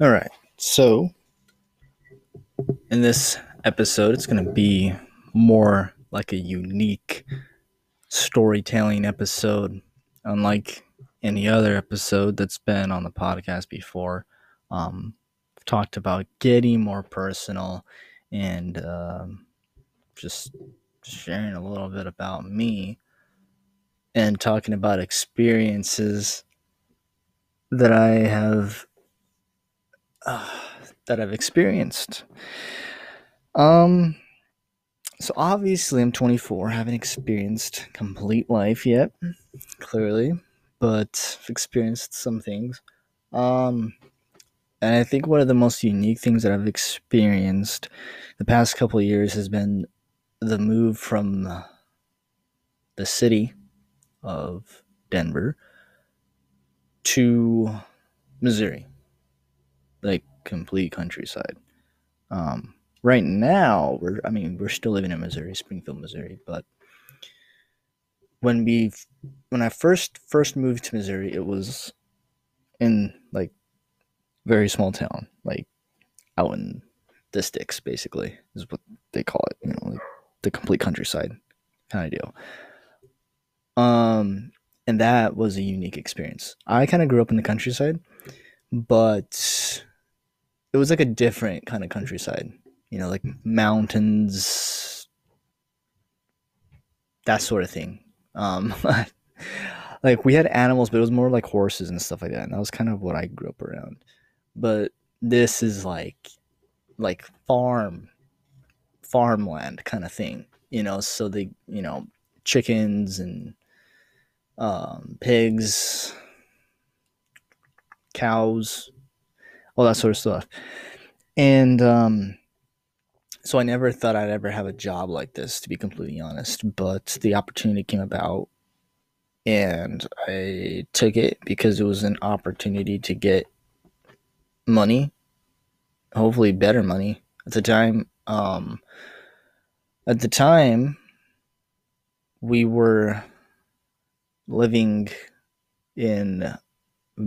All right. So, in this episode, it's going to be more like a unique storytelling episode, unlike any other episode that's been on the podcast before. Um, I've talked about getting more personal and um, just sharing a little bit about me and talking about experiences that I have uh, that I've experienced. Um, so obviously I'm 24, haven't experienced complete life yet, clearly, but I've experienced some things. Um, and I think one of the most unique things that I've experienced the past couple years has been the move from the city of Denver to Missouri, like complete countryside. Um, right now, we're I mean we're still living in Missouri, Springfield, Missouri, but when we when I first first moved to Missouri, it was in like very small town, like out in the sticks, basically is what they call it. You know, like the complete countryside kind of deal. Um, and that was a unique experience. I kind of grew up in the countryside, but it was like a different kind of countryside. You know, like mountains, that sort of thing. Um, like we had animals, but it was more like horses and stuff like that. And that was kind of what I grew up around. But this is like like farm farmland kind of thing, you know, so the you know, chickens and um, pigs, cows, all that sort of stuff. And um, so I never thought I'd ever have a job like this, to be completely honest. But the opportunity came about, and I took it because it was an opportunity to get money, hopefully better money. At the time, um, at the time, we were living in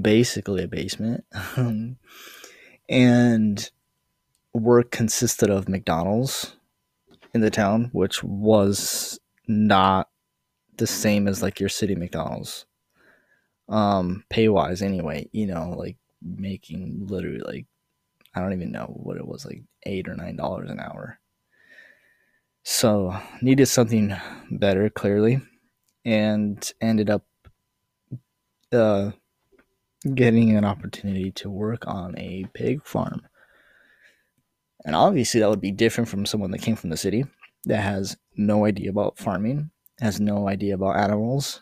basically a basement. and work consisted of McDonald's in the town, which was not the same as like your city McDonald's. Um, pay wise, anyway, you know, like making literally like I don't even know what it was, like eight or nine dollars an hour. So needed something better, clearly, and ended up uh, getting an opportunity to work on a pig farm. And obviously, that would be different from someone that came from the city that has no idea about farming, has no idea about animals.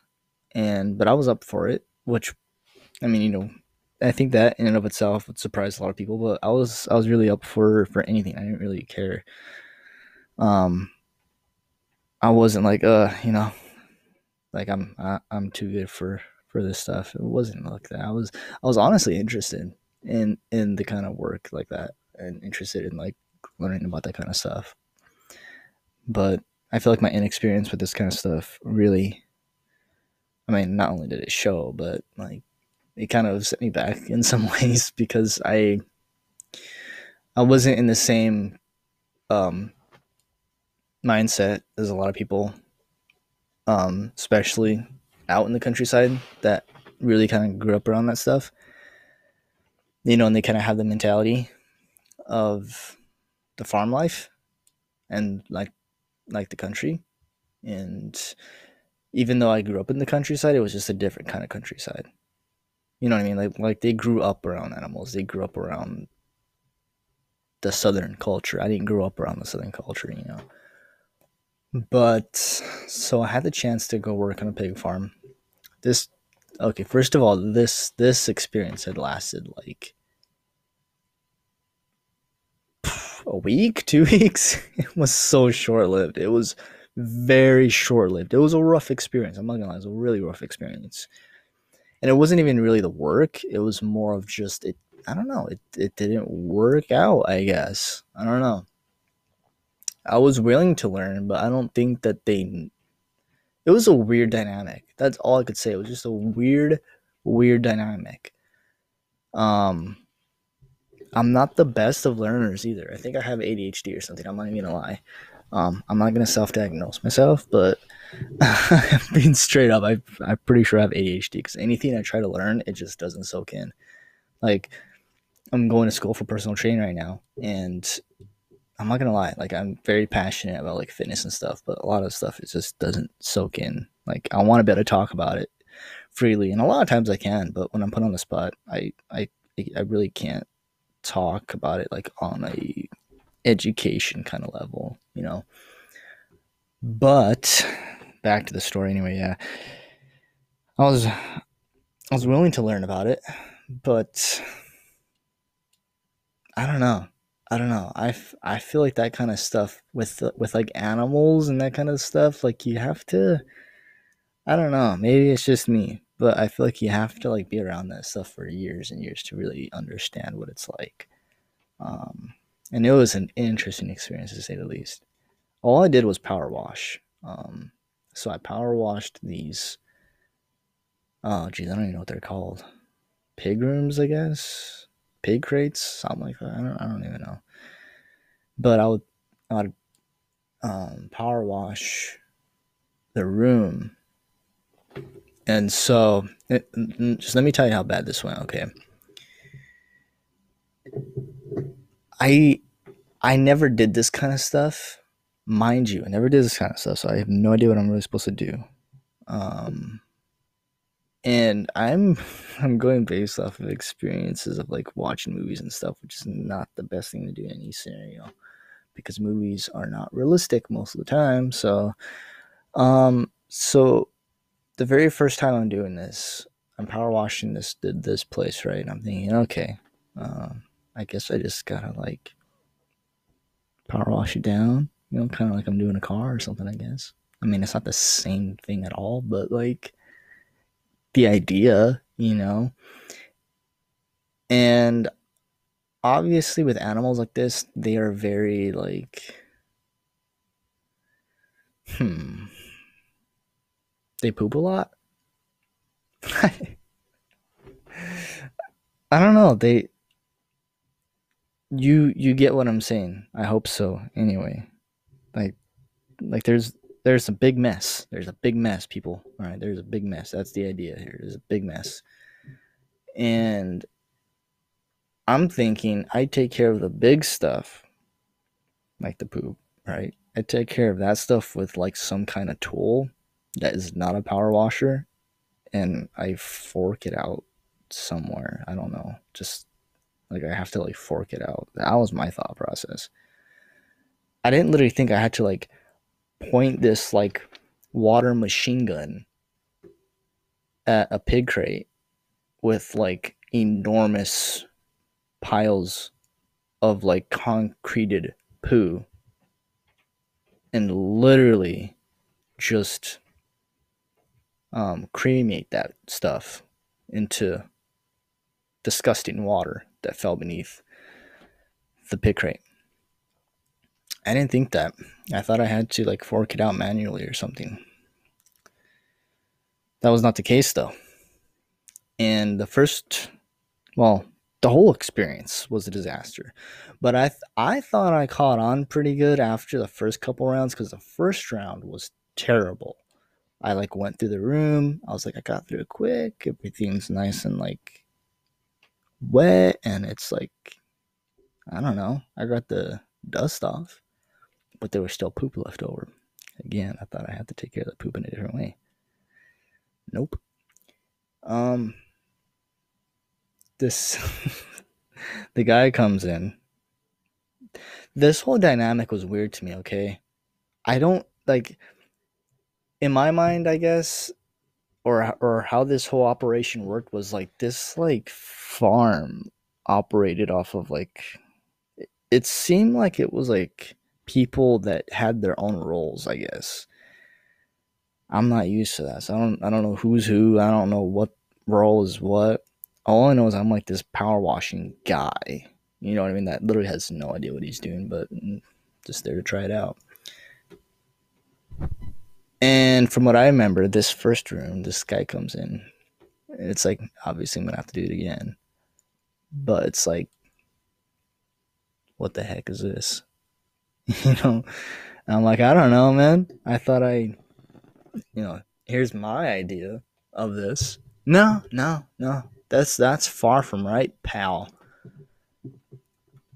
And, but I was up for it, which, I mean, you know, I think that in and of itself would surprise a lot of people, but I was, I was really up for, for anything. I didn't really care. Um, I wasn't like, uh, you know, like I'm, I, I'm too good for, for this stuff. It wasn't like that. I was I was honestly interested in in the kind of work like that and interested in like learning about that kind of stuff. But I feel like my inexperience with this kind of stuff really I mean, not only did it show, but like it kind of set me back in some ways because I I wasn't in the same um mindset as a lot of people um especially out in the countryside that really kind of grew up around that stuff. You know, and they kind of have the mentality of the farm life and like like the country. And even though I grew up in the countryside, it was just a different kind of countryside. You know what I mean? Like like they grew up around animals. They grew up around the southern culture. I didn't grow up around the southern culture, you know. But so I had the chance to go work on a pig farm this okay first of all this this experience had lasted like a week two weeks? It was so short-lived. It was very short-lived. It was a rough experience. I'm not gonna lie it was a really rough experience. And it wasn't even really the work. It was more of just it i don't know it, it didn't work out i guess. I don't know. I was willing to learn but i don't think that they it was a weird dynamic. That's all I could say. It was just a weird, weird dynamic. Um, I'm not the best of learners either. I think I have ADHD or something. I'm not even gonna lie. Um, I'm not gonna self-diagnose myself, but being straight up, I I'm pretty sure I have ADHD because anything I try to learn, it just doesn't soak in. Like I'm going to school for personal training right now, and I'm not gonna lie, like I'm very passionate about like fitness and stuff, but a lot of stuff it just doesn't soak in. Like I want to be able to talk about it freely, and a lot of times I can, but when I'm put on the spot, I I I really can't talk about it like on a education kind of level, you know. But back to the story anyway, yeah. I was I was willing to learn about it, but I don't know. I don't know. I, feel like that kind of stuff with with like animals and that kind of stuff, like you have to I don't know. Maybe it's just me, but I feel like you have to like be around that stuff for years and years to really understand what it's like. Um, and it was an interesting experience to say the least. All I did was power wash. Um, so I power washed these. Oh, geez, I don't even know what they're called. Pig rooms, I guess. Pig crates, something like that. I don't, I don't even know. But I would, I would um, power wash the room and so, it, just let me tell you how bad this went. Okay. I I never did this kind of stuff, mind you. I never did this kind of stuff, so I have no idea what I'm really supposed to do. Um, and I'm I'm going based off of experiences of like watching movies and stuff, which is not the best thing to do in any scenario because movies are not realistic most of the time. So, um, so the very first time I'm doing this, I'm power washing this this place right. And I'm thinking, okay, uh, I guess I just gotta like power wash it down, you know, kind of like I'm doing a car or something. I guess. I mean, it's not the same thing at all, but like the idea, you know. And obviously, with animals like this, they are very like, hmm they poop a lot. I don't know. They you you get what I'm saying. I hope so. Anyway, like like there's there's a big mess. There's a big mess, people. All right, there's a big mess. That's the idea here. There's a big mess. And I'm thinking I take care of the big stuff, like the poop, right? I take care of that stuff with like some kind of tool that is not a power washer and I fork it out somewhere. I don't know. Just like I have to like fork it out. That was my thought process. I didn't literally think I had to like point this like water machine gun at a pig crate with like enormous piles of like concreted poo and literally just um, cremate that stuff into disgusting water that fell beneath the pig crate. I didn't think that. I thought I had to like fork it out manually or something. That was not the case though. And the first, well, the whole experience was a disaster. But I th- I thought I caught on pretty good after the first couple rounds because the first round was terrible. I like went through the room. I was like, I got through it quick. Everything's nice and like wet, and it's like, I don't know. I got the dust off, but there was still poop left over. Again, I thought I had to take care of the poop in a different way. Nope. Um, this the guy comes in. This whole dynamic was weird to me. Okay, I don't like in my mind, I guess, or or how this whole operation worked was like this like farm operated off of like it, it seemed like it was like people that had their own roles, I guess. I'm not used to that. So I don't I don't know who's who. I don't know what role is what. All I know is I'm like this power washing guy. You know what I mean? That literally has no idea what he's doing, but mm, just there to try it out. And from what I remember, this first room, this guy comes in. It's like obviously I'm gonna have to do it again, but it's like what the heck is this? you know, I'm like, I don't know, man. I thought I, you know, here's my idea of this. No, no, no. That's that's far from right, pal.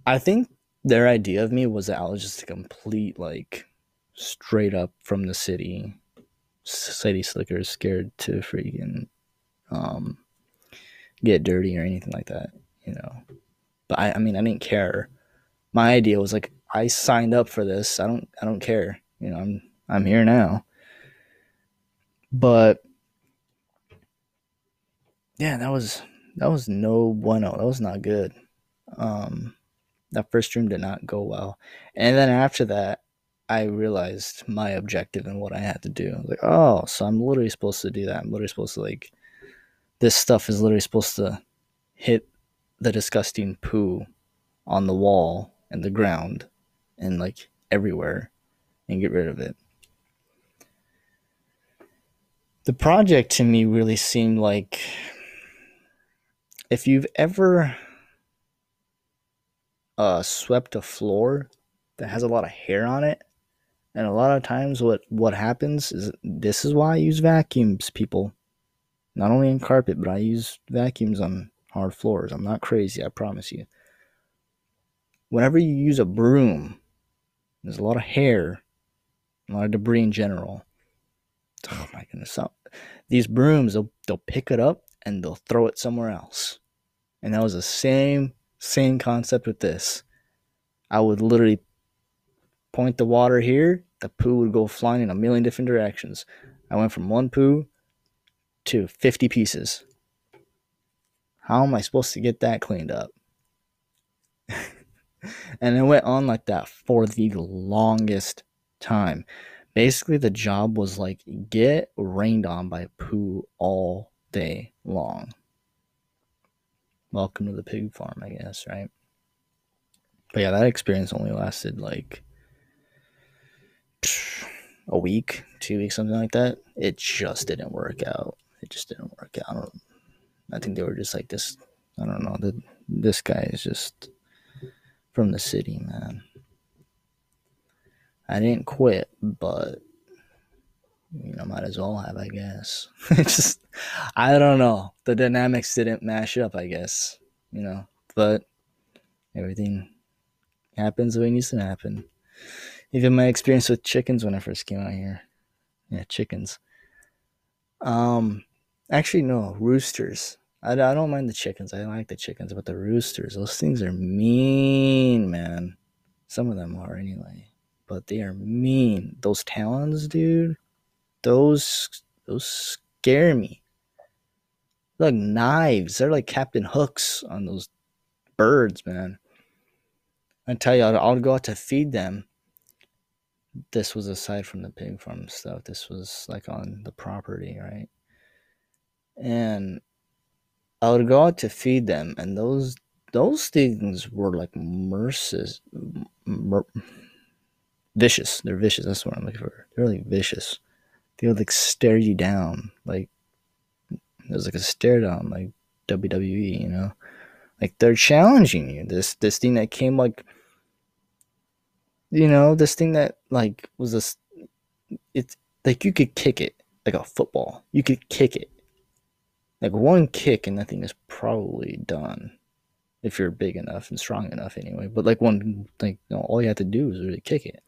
I think their idea of me was that I was just a complete like straight up from the city city slickers scared to freaking um get dirty or anything like that, you know. But I, I mean I didn't care. My idea was like I signed up for this. I don't I don't care. You know, I'm I'm here now. But yeah, that was that was no bueno. That was not good. Um that first stream did not go well. And then after that, I realized my objective and what I had to do. like, oh, so I'm literally supposed to do that. I'm literally supposed to like this stuff is literally supposed to hit the disgusting poo on the wall and the ground and like everywhere and get rid of it. The project to me really seemed like if you've ever uh, swept a floor that has a lot of hair on it, and a lot of times what what happens is this is why I use vacuums, people. Not only in carpet, but I use vacuums on hard floors. I'm not crazy, I promise you. Whenever you use a broom, there's a lot of hair, a lot of debris in general. Oh my goodness. These brooms, they'll, they'll pick it up and they'll throw it somewhere else. And that was the same same concept with this. I would literally point the water here, the poo would go flying in a million different directions. I went from one poo to 50 pieces. How am I supposed to get that cleaned up? and it went on like that for the longest time. Basically, the job was like get rained on by poo all day long welcome to the pig farm, I guess, right? But yeah, that experience only lasted like a week, two weeks, something like that. It just didn't work out. It just didn't work out. I, I think they were just like this. I don't know. The, this guy is just from the city, man. I didn't quit, but you know, might as well have, I guess. just, I don't know. The dynamics didn't mash up, I guess, you know, but everything happens the way it needs to happen. Even my experience with chickens when I first came out here. Yeah, chickens. Um, actually, no, roosters. I, I don't mind the chickens. I like the chickens, but the roosters, those things are mean, man. Some of them are anyway, but they are mean. Those talons, dude those those scare me. They're like knives. They're like Captain Hooks on those birds, man. I tell you, I'll, I'll go out to feed them. This was aside from the pig farm stuff. This was like on the property, right? And I would go out to feed them, and those those things were like merciless, mer- vicious. They're vicious. That's what I'm looking for. They're really vicious they would like stare you down like it was like a stare down like WWE, you know? Like they're challenging you. This this thing that came like you know, this thing that like was this it's like you could kick it like a football. You could kick it. Like one kick and that thing is probably done. If you're big enough and strong enough anyway. But like one like you know, all you have to do is really kick it.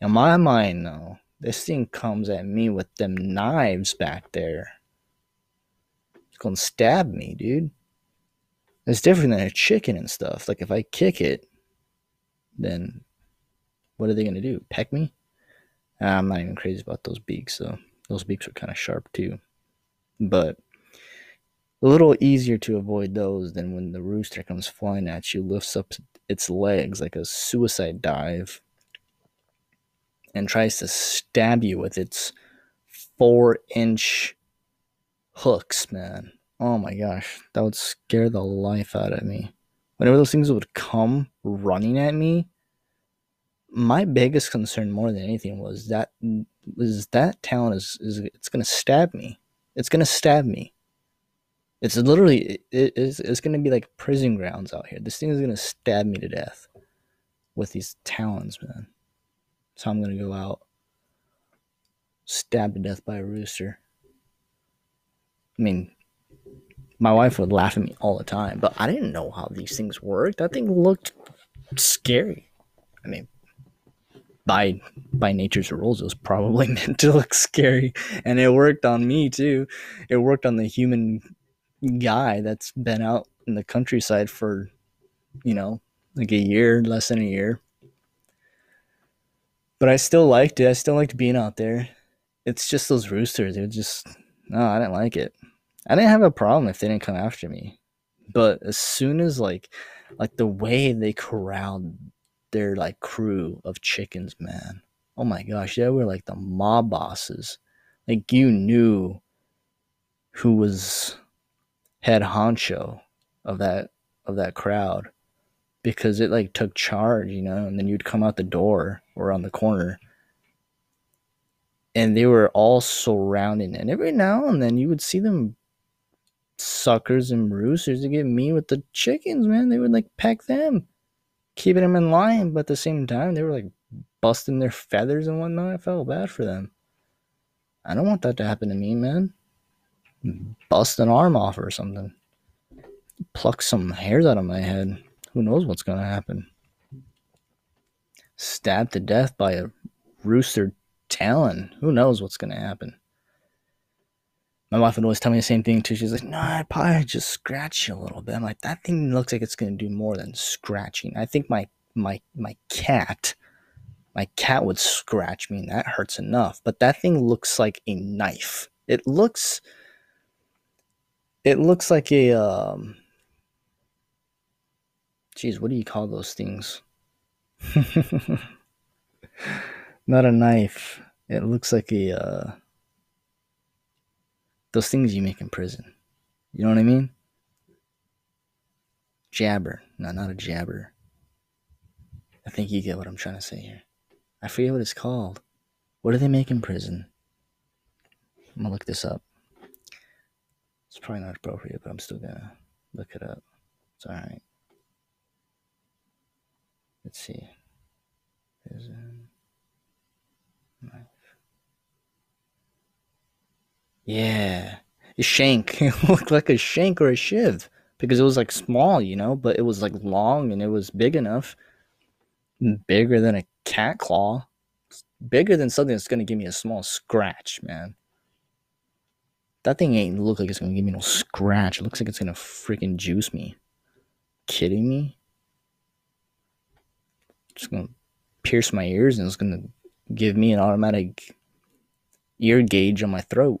In my mind though, this thing comes at me with them knives back there. It's gonna stab me, dude. It's different than a chicken and stuff. Like if I kick it, then what are they gonna do? Peck me? I'm not even crazy about those beaks, so those beaks are kind of sharp too. But a little easier to avoid those than when the rooster comes flying at you, lifts up its legs like a suicide dive, and tries to stab you with its four inch hooks, man. Oh my gosh, that would scare the life out of me. Whenever those things would come running at me, my biggest concern more than anything was that was that talon is, is it's gonna stab me. It's gonna stab me. It's literally it is it's gonna be like prison grounds out here. This thing is gonna stab me to death. with these talons, man. So I'm gonna go out, stabbed to death by a rooster. I mean, my wife would laugh at me all the time, but I didn't know how these things worked. That thing looked scary. I mean, by by nature's rules, it was probably meant to look scary, and it worked on me too. It worked on the human guy that's been out in the countryside for, you know, like a year, less than a year. But I still liked it. I still liked being out there. It's just those roosters. It was just no, I didn't like it. I didn't have a problem if they didn't come after me. But as soon as like like the way they corralled their like crew of chickens, man. Oh my gosh, they were like the mob bosses. Like you knew who was head honcho of that of that crowd because it like took charge, you know, and then you'd come out the door or on the corner and they were all surrounding. And every now and then you would see them suckers and roosters to get me with the chickens, man. They would like peck them, keeping them in line, but at the same time, they were like busting their feathers and whatnot. I felt bad for them. I don't want that to happen to me, man. Mm-hmm. Bust an arm off or something. Pluck some hairs out of my head. Who knows what's gonna happen? Stabbed to death by a rooster talon. Who knows what's gonna happen? my wife would always tell me the same thing too. She's like, "No, I'd probably just scratch you a little bit." I'm like, "That thing looks like it's gonna do more than scratching." I think my my my cat, my cat would scratch me, and that hurts enough. But that thing looks like a knife. It looks. It looks like a um. Geez, what do you call those things? Not a knife. It looks like a. Uh, those things you make in prison. You know what I mean? Jabber. No, not a jabber. I think you get what I'm trying to say here. I forget what it's called. What do they make in prison? I'm gonna look this up. It's probably not appropriate, but I'm still gonna look it up. It's alright. Let's see. Prison. Yeah. A shank. It looked like a shank or a shiv because it was like small, you know, but it was like long and it was big enough. Bigger than a cat claw. Bigger than something that's to give me a small scratch, man. That thing ain't look like it's to give me no scratch. It looks like it's to freaking juice me. Kidding me? It's to pierce my ears and it's to give me an automatic ear gauge on my throat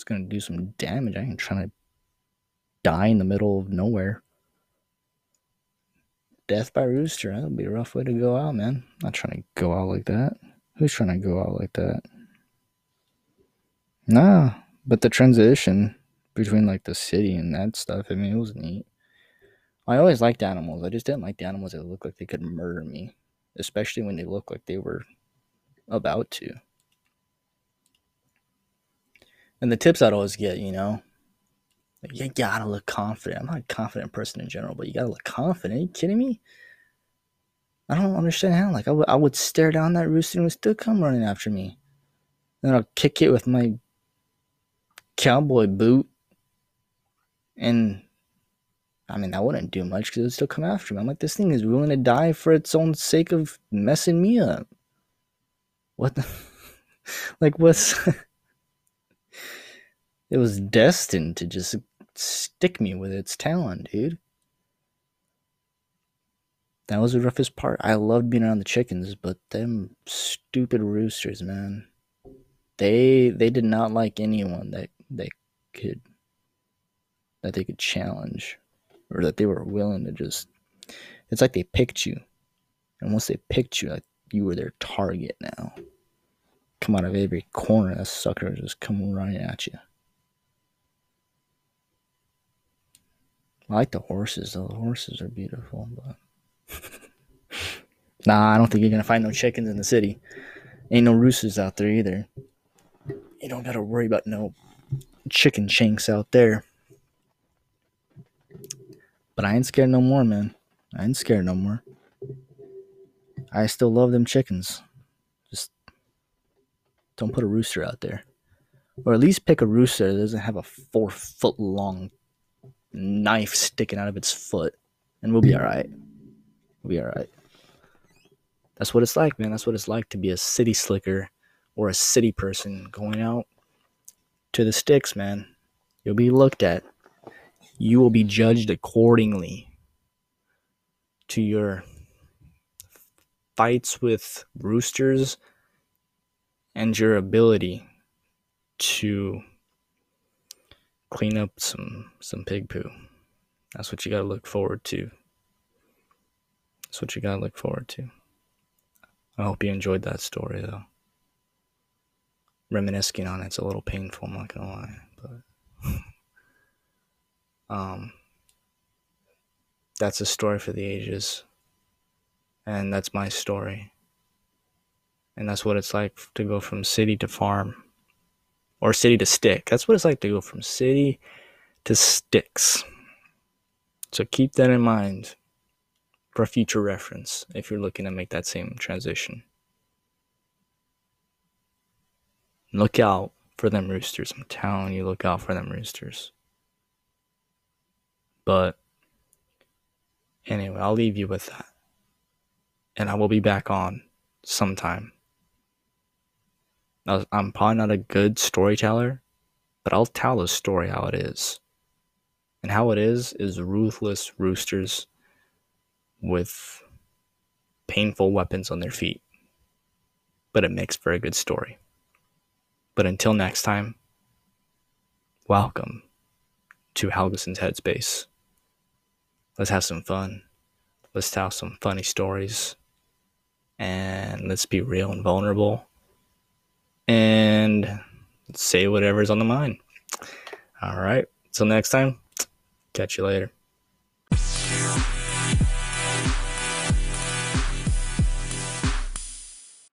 it's gonna do some damage. I ain't trying to die in the middle of nowhere. Death by rooster, that'll be a rough way to go out, man. Not trying to go out like that. Who's trying to go out like that? Nah, but the transition between like the city and that stuff, I mean, it was neat. I always liked animals. I just didn't like the animals that looked like they could murder me, especially when they looked like they were about to. And the tips I'd always get, you know, like, you gotta look confident. I'm not a confident person in general, but you gotta look confident. Are you kidding me? I don't understand how. Like, I, w- I would stare down that rooster and it would still come running after me. Then I'll kick it with my cowboy boot. And I mean, that wouldn't do much because it would still come after me. I'm like, this thing is willing to die for its own sake of messing me up. What the? like, what's. It was destined to just stick me with its talon, dude. That was the roughest part. I loved being around the chickens, but them stupid roosters, man. They they did not like anyone that they could that they could challenge or that they were willing to just it's like they picked you. And once they picked you, like you were their target now. Come out of every corner, that sucker just come running at you. I like the horses though. The horses are beautiful, but nah, I don't think you're gonna find no chickens in the city. Ain't no roosters out there either. You don't gotta worry about no chicken shanks out there. But I ain't scared no more, man. I ain't scared no more. I still love them chickens. Just don't put a rooster out there. Or at least pick a rooster that doesn't have a four foot long knife sticking out of its foot. And we'll be alright. We'll be alright. That's what it's like, man. That's what it's like to be a city slicker or a city person going out to the sticks, man. You'll be looked at. You will be judged accordingly to your fights with roosters and your ability to clean up some some pig poo. That's what you got to look forward to. That's what you got to look forward to. I hope you enjoyed that story though. Reminiscing on it's a little painful, I'm not gonna lie, but um that's a story for the ages. And that's my story. And that's what it's like to go from city to farm or city to stick. That's what it's like to go from city to sticks. So keep that in mind for future reference if you're looking to make that same transition. Look out for them roosters. I'm telling you, look out for them roosters. But anyway, I'll leave you with that. And I will be back on sometime. I'm probably not a good storyteller, but I'll tell the story how it is. And how it is is ruthless roosters with painful weapons on their feet. But it makes for a good story. But until next time, welcome to Helgeson's Headspace. Let's have some fun. Let's tell some funny stories. And let's be real and vulnerable. And say whatever's on the mind. All right. Till next time, catch you later.